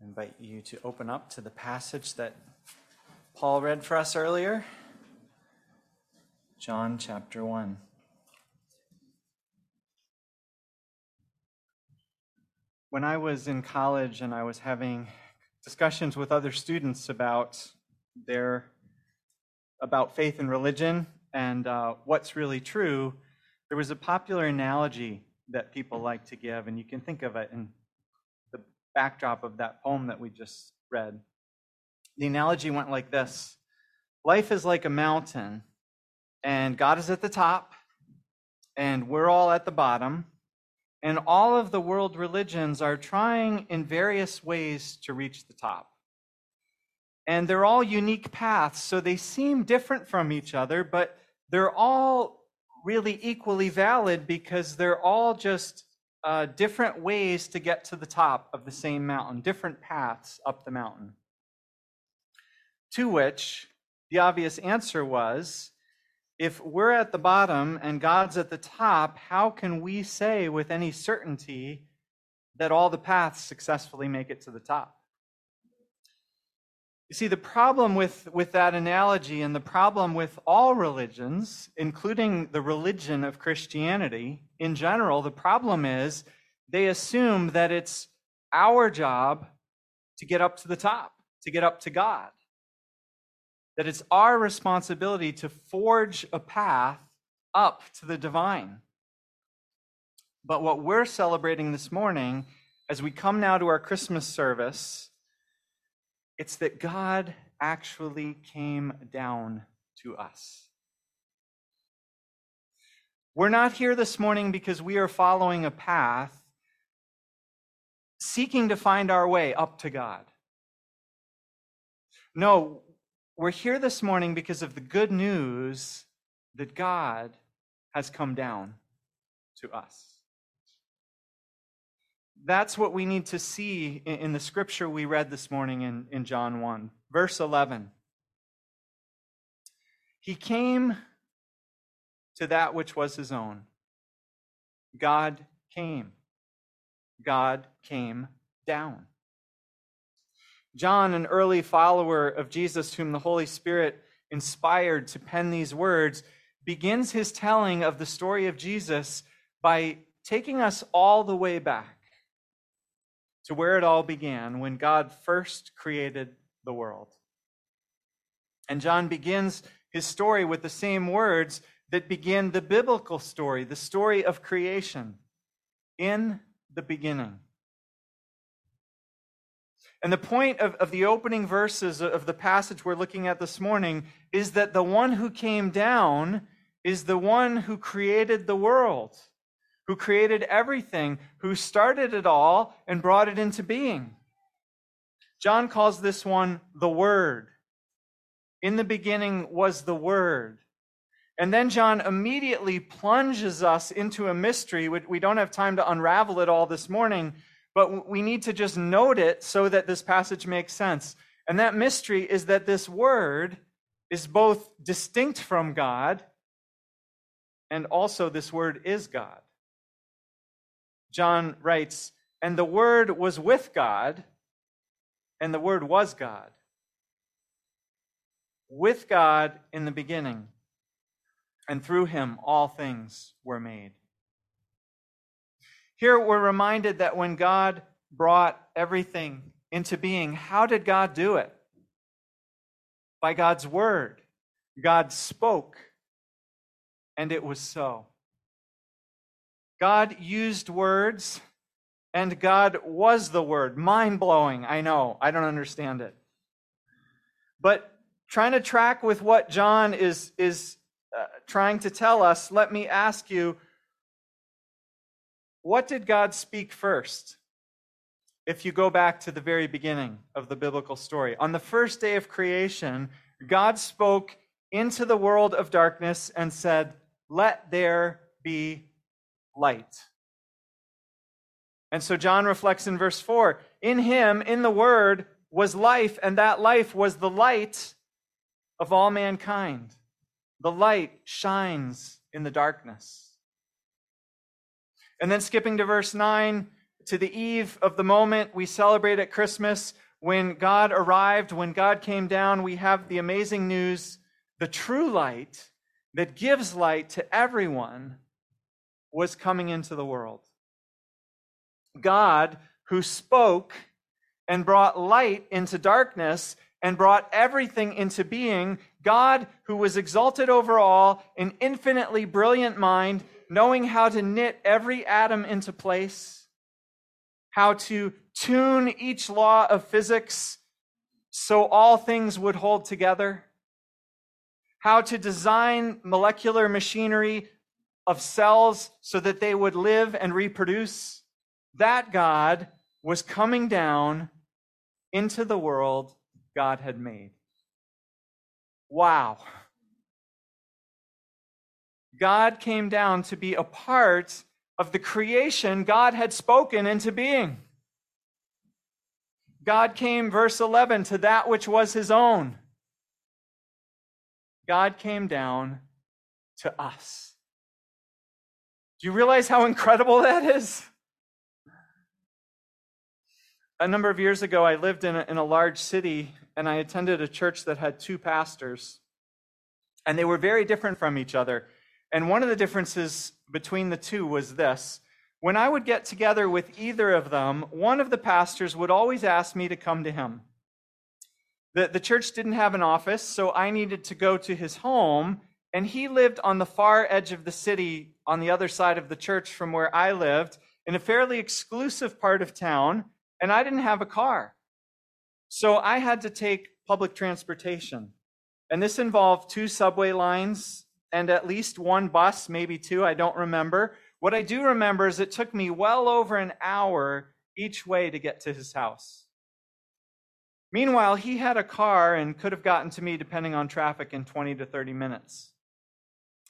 I invite you to open up to the passage that Paul read for us earlier. John chapter 1. When I was in college and I was having discussions with other students about their about faith and religion and uh, what's really true, there was a popular analogy that people like to give, and you can think of it in backdrop of that poem that we just read. The analogy went like this Life is like a mountain, and God is at the top, and we're all at the bottom. And all of the world religions are trying in various ways to reach the top. And they're all unique paths, so they seem different from each other, but they're all really equally valid because they're all just uh, different ways to get to the top of the same mountain, different paths up the mountain. To which the obvious answer was if we're at the bottom and God's at the top, how can we say with any certainty that all the paths successfully make it to the top? You see, the problem with, with that analogy and the problem with all religions, including the religion of Christianity in general, the problem is they assume that it's our job to get up to the top, to get up to God that it's our responsibility to forge a path up to the divine. But what we're celebrating this morning, as we come now to our Christmas service, it's that God actually came down to us. We're not here this morning because we are following a path seeking to find our way up to God. No, we're here this morning because of the good news that God has come down to us. That's what we need to see in the scripture we read this morning in, in John 1. Verse 11. He came to that which was his own. God came. God came down. John, an early follower of Jesus, whom the Holy Spirit inspired to pen these words, begins his telling of the story of Jesus by taking us all the way back to where it all began when God first created the world. And John begins his story with the same words that begin the biblical story, the story of creation. In the beginning. And the point of, of the opening verses of the passage we're looking at this morning is that the one who came down is the one who created the world, who created everything, who started it all and brought it into being. John calls this one the Word. In the beginning was the Word. And then John immediately plunges us into a mystery. We don't have time to unravel it all this morning, but we need to just note it so that this passage makes sense. And that mystery is that this word is both distinct from God and also this word is God. John writes, And the word was with God, and the word was God. With God in the beginning, and through him all things were made. Here we're reminded that when God brought everything into being, how did God do it? By God's word. God spoke, and it was so. God used words, and God was the word. Mind blowing, I know. I don't understand it. But trying to track with what John is, is uh, trying to tell us, let me ask you what did God speak first? If you go back to the very beginning of the biblical story, on the first day of creation, God spoke into the world of darkness and said, Let there be light. And so John reflects in verse 4 In him, in the Word, was life, and that life was the light of all mankind. The light shines in the darkness. And then skipping to verse 9, to the eve of the moment we celebrate at Christmas when God arrived, when God came down, we have the amazing news the true light that gives light to everyone was coming into the world. God, who spoke and brought light into darkness and brought everything into being, God, who was exalted over all, an infinitely brilliant mind, knowing how to knit every atom into place, how to tune each law of physics so all things would hold together, how to design molecular machinery of cells so that they would live and reproduce. That God was coming down into the world God had made. Wow. God came down to be a part of the creation God had spoken into being. God came, verse 11, to that which was his own. God came down to us. Do you realize how incredible that is? A number of years ago, I lived in a, in a large city and I attended a church that had two pastors. And they were very different from each other. And one of the differences between the two was this. When I would get together with either of them, one of the pastors would always ask me to come to him. The, the church didn't have an office, so I needed to go to his home, and he lived on the far edge of the city on the other side of the church from where I lived, in a fairly exclusive part of town, and I didn't have a car. So I had to take public transportation. And this involved two subway lines and at least one bus, maybe two, I don't remember. What I do remember is it took me well over an hour each way to get to his house. Meanwhile, he had a car and could have gotten to me, depending on traffic, in 20 to 30 minutes.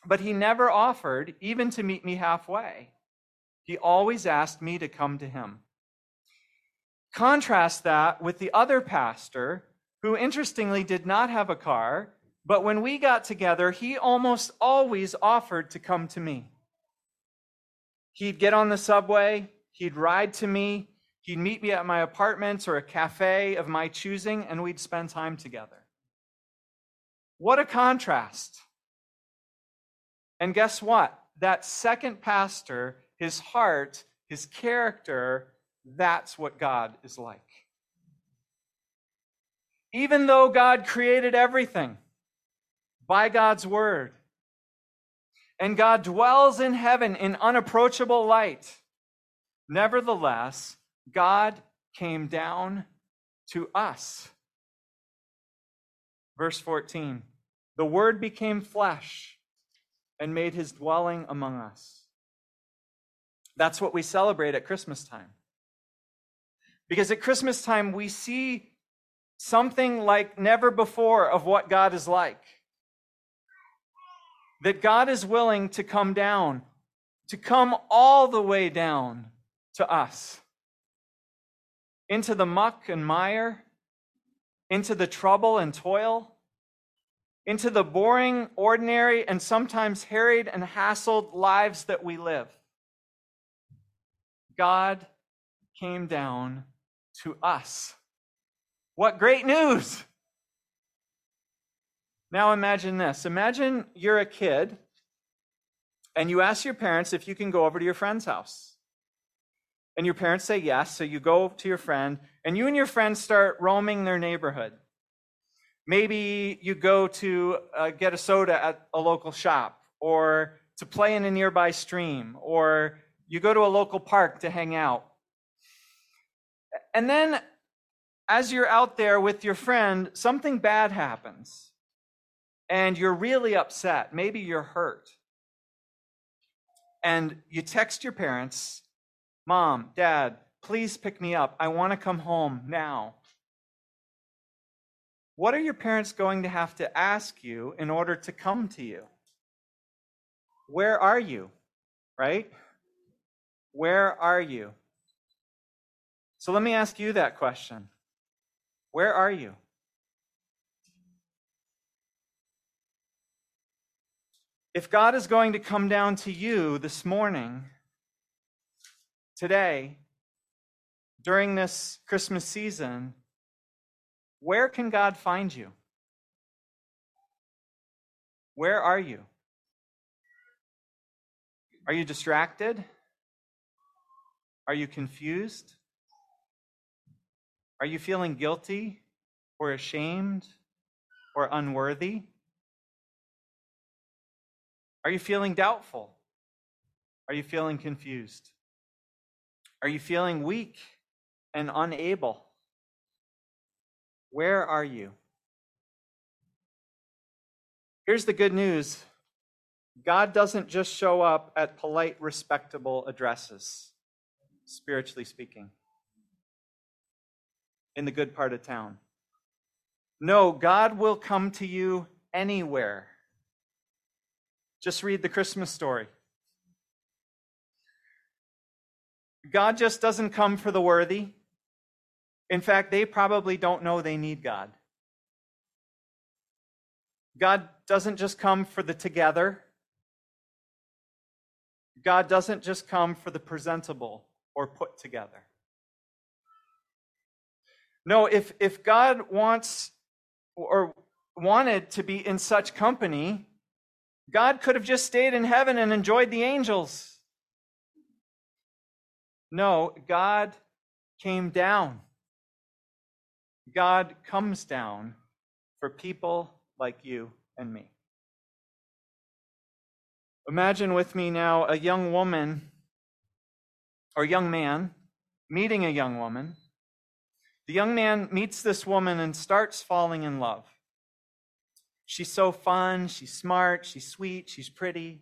But he never offered even to meet me halfway. He always asked me to come to him. Contrast that with the other pastor who, interestingly, did not have a car, but when we got together, he almost always offered to come to me. He'd get on the subway, he'd ride to me, he'd meet me at my apartment or a cafe of my choosing, and we'd spend time together. What a contrast. And guess what? That second pastor, his heart, his character, that's what God is like. Even though God created everything by God's word, and God dwells in heaven in unapproachable light, nevertheless, God came down to us. Verse 14 The Word became flesh and made his dwelling among us. That's what we celebrate at Christmas time. Because at Christmas time, we see something like never before of what God is like. That God is willing to come down, to come all the way down to us, into the muck and mire, into the trouble and toil, into the boring, ordinary, and sometimes harried and hassled lives that we live. God came down to us. What great news! Now imagine this. Imagine you're a kid and you ask your parents if you can go over to your friend's house. And your parents say yes, so you go to your friend and you and your friend start roaming their neighborhood. Maybe you go to uh, get a soda at a local shop or to play in a nearby stream or you go to a local park to hang out. And then, as you're out there with your friend, something bad happens. And you're really upset. Maybe you're hurt. And you text your parents Mom, Dad, please pick me up. I want to come home now. What are your parents going to have to ask you in order to come to you? Where are you? Right? Where are you? So let me ask you that question Where are you? If God is going to come down to you this morning, today, during this Christmas season, where can God find you? Where are you? Are you distracted? Are you confused? Are you feeling guilty or ashamed or unworthy? Are you feeling doubtful? Are you feeling confused? Are you feeling weak and unable? Where are you? Here's the good news God doesn't just show up at polite, respectable addresses, spiritually speaking, in the good part of town. No, God will come to you anywhere. Just read the Christmas story. God just doesn't come for the worthy. In fact, they probably don't know they need God. God doesn't just come for the together. God doesn't just come for the presentable or put together. No, if, if God wants or wanted to be in such company, God could have just stayed in heaven and enjoyed the angels. No, God came down. God comes down for people like you and me. Imagine with me now a young woman or young man meeting a young woman. The young man meets this woman and starts falling in love. She's so fun, she's smart, she's sweet, she's pretty.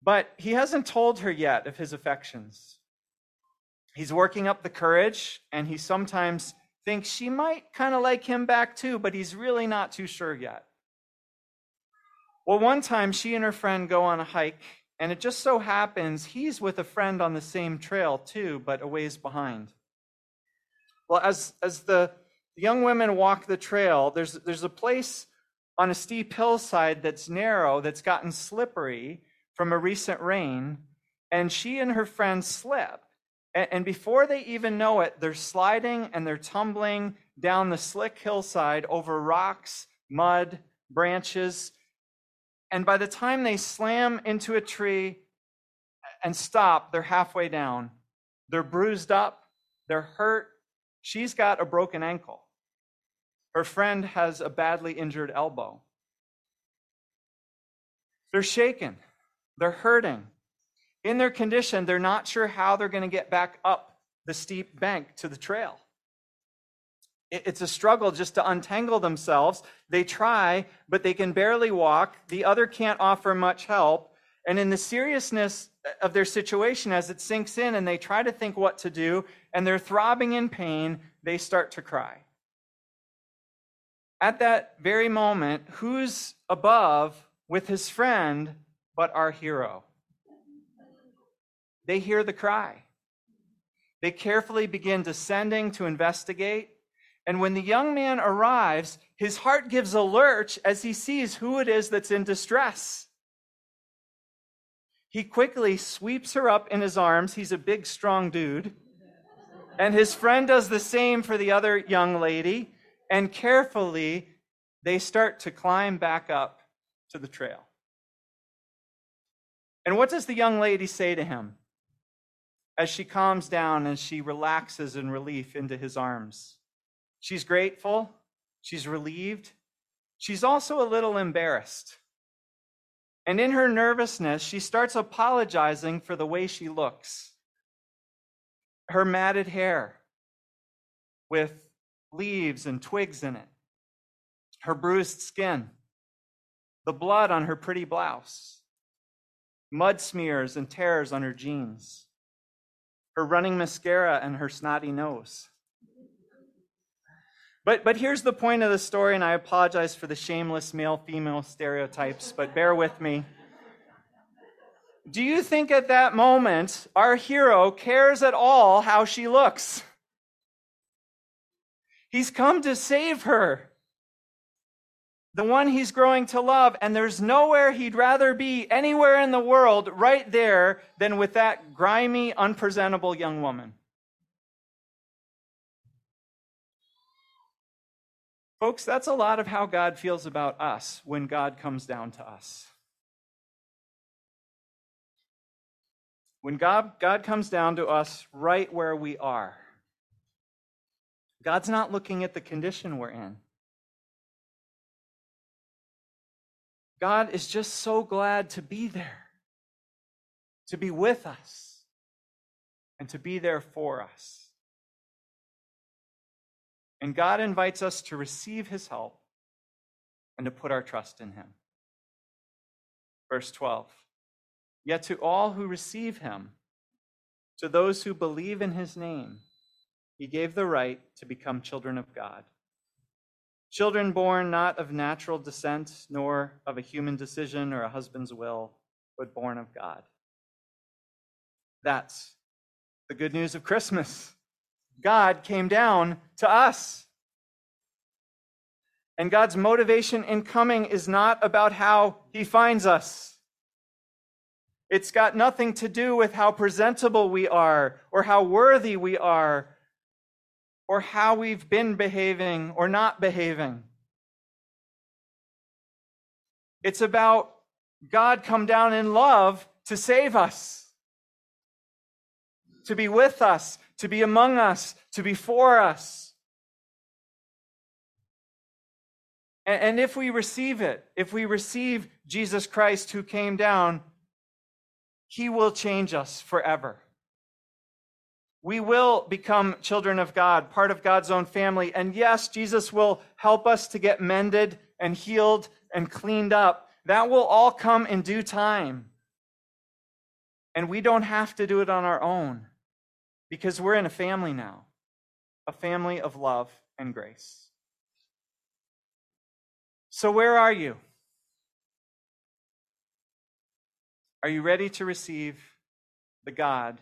But he hasn't told her yet of his affections. He's working up the courage, and he sometimes thinks she might kind of like him back too, but he's really not too sure yet. Well, one time she and her friend go on a hike, and it just so happens he's with a friend on the same trail too, but a ways behind. Well, as, as the young women walk the trail, there's, there's a place on a steep hillside that's narrow, that's gotten slippery from a recent rain, and she and her friend slip. And, before they even know it, they're sliding and they're tumbling down the slick hillside over rocks, mud, branches, and by the time they slam into a tree and stop, they're halfway down. They're bruised up, they're hurt. She's got a broken ankle. Her friend has a badly injured elbow. They're shaken, they're hurting. In their condition, they're not sure how they're going to get back up the steep bank to the trail. It's a struggle just to untangle themselves. They try, but they can barely walk. The other can't offer much help. And in the seriousness uh, of their situation, as it sinks in and they try to think what to do, and they're throbbing in pain, they start to cry. At that very moment, who's above with his friend but our hero? They hear the cry. They carefully begin descending to investigate. And when the young man arrives, his heart gives a lurch as he sees who it is that's in distress. He quickly sweeps her up in his arms. He's a big, strong dude. And his friend does the same for the other young lady. And carefully, they start to climb back up to the trail. And what does the young lady say to him as she calms down and she relaxes in relief into his arms? She's grateful, she's relieved, she's also a little embarrassed. And in her nervousness, she starts apologizing for the way she looks. Her matted hair with leaves and twigs in it, her bruised skin, the blood on her pretty blouse, mud smears and tears on her jeans, her running mascara and her snotty nose. But, but here's the point of the story, and I apologize for the shameless male female stereotypes, but bear with me. Do you think at that moment our hero cares at all how she looks? He's come to save her, the one he's growing to love, and there's nowhere he'd rather be anywhere in the world right there than with that grimy, unpresentable young woman. Folks, that's a lot of how God feels about us when God comes down to us. When God, God comes down to us right where we are, God's not looking at the condition we're in. God is just so glad to be there, to be with us, and to be there for us. And God invites us to receive his help and to put our trust in him. Verse 12 Yet to all who receive him, to those who believe in his name, he gave the right to become children of God. Children born not of natural descent, nor of a human decision or a husband's will, but born of God. That's the good news of Christmas. God came down to us. And God's motivation in coming is not about how he finds us. It's got nothing to do with how presentable we are, or how worthy we are, or how we've been behaving or not behaving. It's about God come down in love to save us, to be with us, to be among us, to be for us. And if we receive it, if we receive Jesus Christ who came down, he will change us forever. We will become children of God, part of God's own family. And yes, Jesus will help us to get mended and healed and cleaned up. That will all come in due time. And we don't have to do it on our own because we're in a family now, a family of love and grace. So, where are you? Are you ready to receive the God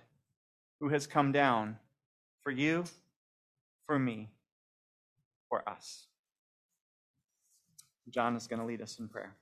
who has come down for you, for me, for us? John is going to lead us in prayer.